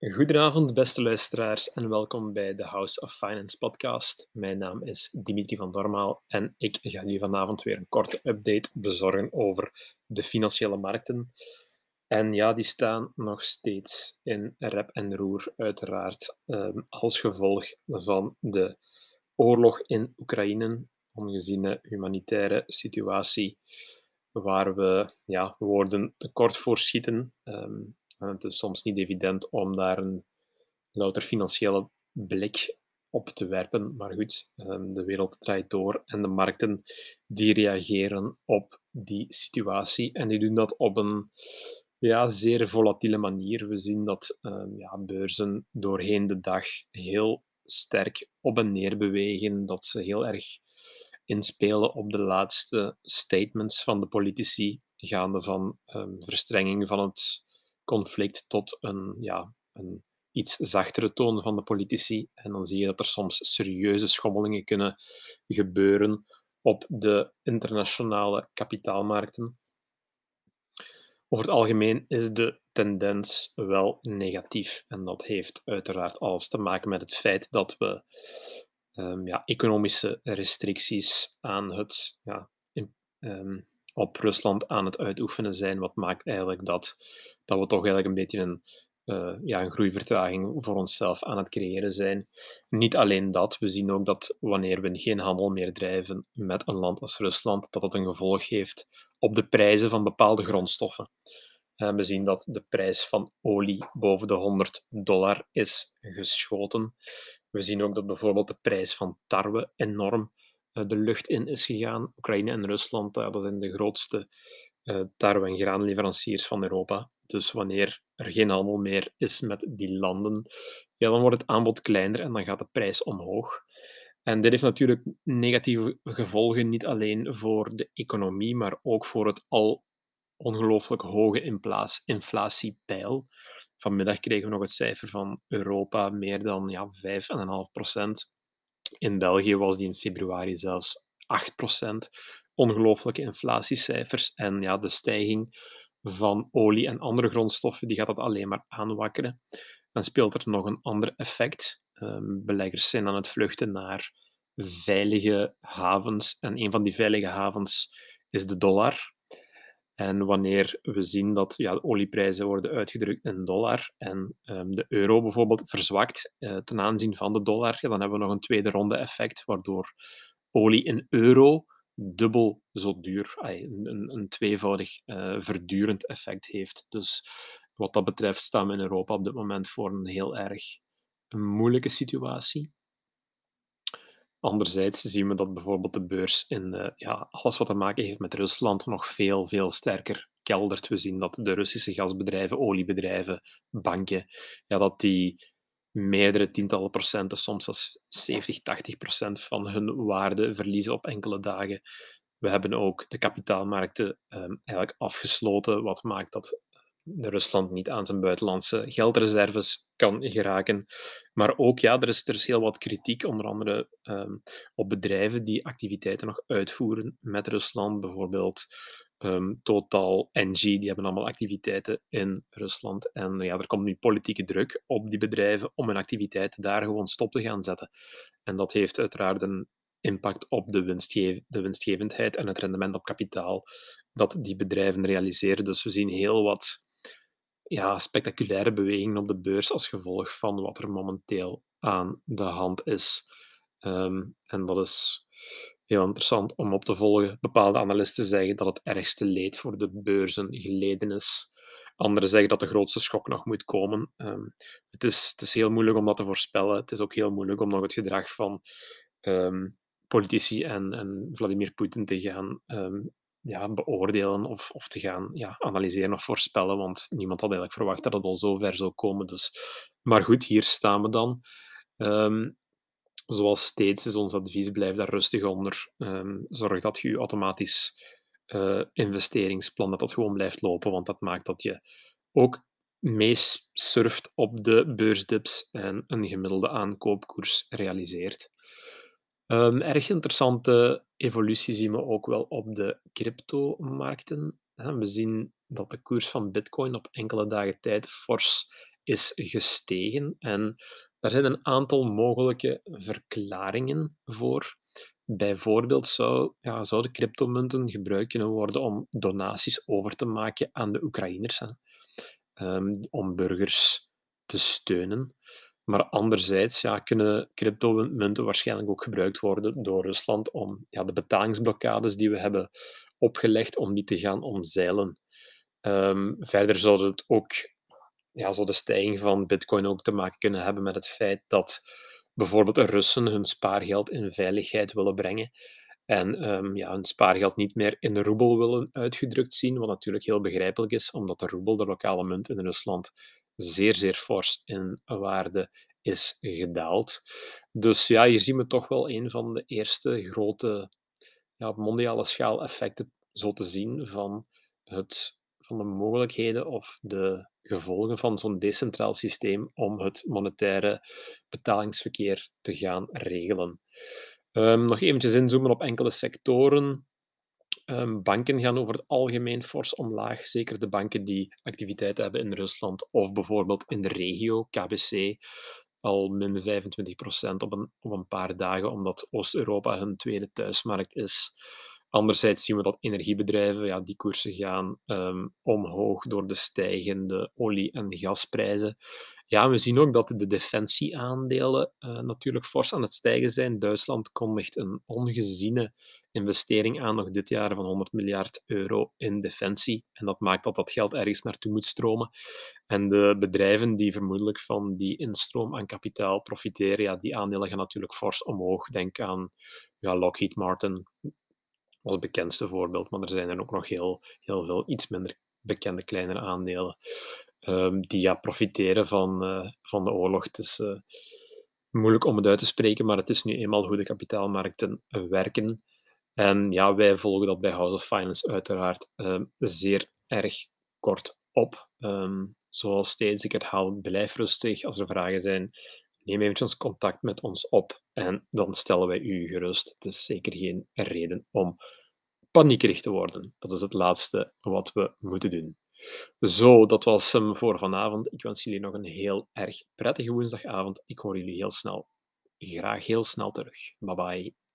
Goedenavond, beste luisteraars, en welkom bij de House of Finance podcast. Mijn naam is Dimitri van Dormaal en ik ga jullie vanavond weer een korte update bezorgen over de financiële markten. En ja, die staan nog steeds in rep en roer, uiteraard, ehm, als gevolg van de oorlog in Oekraïne, ongeziene humanitaire situatie waar we ja, woorden tekort voor schieten. Ehm, het is soms niet evident om daar een louter financiële blik op te werpen. Maar goed, ehm, de wereld draait door en de markten die reageren op die situatie. En die doen dat op een ja, zeer volatiele manier. We zien dat um, ja, beurzen doorheen de dag heel sterk op en neer bewegen, dat ze heel erg inspelen op de laatste statements van de politici, gaande van um, verstrenging van het conflict tot een, ja, een iets zachtere toon van de politici. En dan zie je dat er soms serieuze schommelingen kunnen gebeuren op de internationale kapitaalmarkten. Over het algemeen is de tendens wel negatief. En dat heeft uiteraard alles te maken met het feit dat we um, ja, economische restricties aan het, ja, in, um, op Rusland aan het uitoefenen zijn. Wat maakt eigenlijk dat dat we toch eigenlijk een beetje een, uh, ja, een groeivertraging voor onszelf aan het creëren zijn. Niet alleen dat, we zien ook dat wanneer we geen handel meer drijven met een land als Rusland, dat dat een gevolg heeft op de prijzen van bepaalde grondstoffen. Uh, we zien dat de prijs van olie boven de 100 dollar is geschoten. We zien ook dat bijvoorbeeld de prijs van tarwe enorm uh, de lucht in is gegaan. Oekraïne en Rusland, dat zijn de grootste tarwe- en graanleveranciers van Europa. Dus wanneer er geen handel meer is met die landen, ja, dan wordt het aanbod kleiner en dan gaat de prijs omhoog. En dit heeft natuurlijk negatieve gevolgen, niet alleen voor de economie, maar ook voor het al ongelooflijk hoge inflatiepeil. Vanmiddag kregen we nog het cijfer van Europa, meer dan ja, 5,5 procent. In België was die in februari zelfs 8 procent. Ongelooflijke inflatiecijfers. En ja, de stijging van olie en andere grondstoffen, die gaat dat alleen maar aanwakkeren. Dan speelt er nog een ander effect. Um, beleggers zijn aan het vluchten naar veilige havens. En een van die veilige havens is de dollar. En wanneer we zien dat ja, de olieprijzen worden uitgedrukt in dollar en um, de euro bijvoorbeeld verzwakt uh, ten aanzien van de dollar, dan hebben we nog een tweede ronde effect, waardoor olie in euro dubbel zo duur, een, een, tweevoudig uh, verdurend effect heeft. Dus wat dat betreft staan we in Europa op dit moment voor een heel erg moeilijke situatie. Anderzijds zien we dat bijvoorbeeld de beurs in uh, ja, alles wat te maken heeft met Rusland nog veel, veel sterker keldert. We zien dat de Russische gasbedrijven, oliebedrijven, banken, ja, dat die meerdere tientallen procenten, soms zelfs 70, 80 procent van hun waarde verliezen op enkele dagen. We hebben ook de kapitaalmarkten um, eigenlijk afgesloten, wat maakt dat Rusland niet aan zijn buitenlandse geldreserves kan geraken. Maar ook, ja, er is, er is heel wat kritiek, onder andere um, op bedrijven die activiteiten nog uitvoeren met Rusland. Bijvoorbeeld um, Total, NG, die hebben allemaal activiteiten in Rusland. En ja, er komt nu politieke druk op die bedrijven om hun activiteiten daar gewoon stop te gaan zetten. En dat heeft uiteraard een impact op de, winstge de winstgevendheid en het rendement op kapitaal dat die bedrijven realiseren. Dus we zien heel wat ja, spectaculaire bewegingen op de beurs als gevolg van wat er momenteel aan de hand is. Um, en dat is heel interessant om op te volgen. Bepaalde analisten zeggen dat het ergste leed voor de beurzen geleden is. Anderen zeggen dat de grootste schok nog moet komen. Um, het, is, het is heel moeilijk om dat te voorspellen. Het is ook heel moeilijk om nog het gedrag van um, politici en, en Vladimir Poetin te gaan um, ja, beoordelen of, of te gaan ja, analyseren of voorspellen. Want niemand had eigenlijk verwacht dat het al zo ver zou komen. Dus. Maar goed, hier staan we dan. Zoals steeds is ons advies, blijf daar rustig onder. Um, zorg dat je je automatisch uh, investeringsplan dat dat gewoon blijft lopen, want dat maakt dat je ook meesurft op de beursdips en een gemiddelde aankoopkoers realiseert. Um, erg interessante evolutie zien we ook wel op de cryptomarkten. We zien dat de koers van Bitcoin op enkele dagen tijd fors is gestegen. En daar zijn een aantal mogelijke verklaringen voor. Bijvoorbeeld zou, ja, zouden cryptomunten gebruikt kunnen worden om donaties over te maken aan de Oekraïners, hè. Ehm, om burgers te steunen. Maar anderzijds ja, kunnen cryptomunten waarschijnlijk ook gebruikt worden door Rusland om ja, de betalingsblokkades die we hebben opgelegd, om die te gaan omzeilen. Um, verder zou het ook, ja, zou de stijging van bitcoin ook te maken kunnen hebben met het feit dat bijvoorbeeld Russen hun spaargeld in veiligheid willen brengen en um, ja, hun spaargeld niet meer in de roebel willen uitgedrukt zien, wat natuurlijk heel begrijpelijk is, omdat de roebel, de lokale munt in Rusland, zeer, zeer fors in waarde is gedaald. Dus ja, hier zien we toch wel een van de eerste grote ja, mondiale schaal effecten zo te zien van, het, van de mogelijkheden of de gevolgen van zo'n decentraal systeem om het monetaire betalingsverkeer te gaan regelen. Um, nog eventjes inzoomen op enkele sectoren. Um, banken gaan over het algemeen fors omlaag. Zeker de banken die activiteit hebben in Rusland of bijvoorbeeld in de regio, KBC, al min 25% op een, op een paar dagen, omdat Oost-Europa hun tweede thuismarkt is. Anderzijds zien we dat energiebedrijven, ja, die koersen gaan um, omhoog door de stijgende olie- en gasprijzen. Ja, we zien ook dat de defensieaandelen uh, natuurlijk fors aan het stijgen zijn. Duitsland kondigt een ongeziene investering aan nog dit jaar van 100 miljard euro in defensie. En dat maakt dat dat geld ergens naartoe moet stromen. En de bedrijven die vermoedelijk van die instroom aan kapitaal profiteren, ja, die aandelen gaan natuurlijk fors omhoog. Denk aan ja, Lockheed Martin als bekendste voorbeeld, maar er zijn er ook nog heel, heel veel iets minder bekende kleinere aandelen. Ehm, die ja, profiteren van, uh, van de oorlog. Het is uh, moeilijk om het uit te spreken, maar het is nu eenmaal hoe de kapitaalmarkten werken. En ja, wij volgen dat bij House of Finance uiteraard uh, zeer erg kort op. Um, zoals steeds ik herhaal, blijf rustig. Als er vragen zijn, neem eventjes contact met ons op en dan stellen wij u gerust. Het is zeker geen reden om paniekerig te worden. Dat is het laatste wat we moeten doen. Zo, dat was hem voor vanavond. Ik wens jullie nog een heel erg prettige woensdagavond. Ik hoor jullie heel snel. Graag heel snel terug. Bye bye.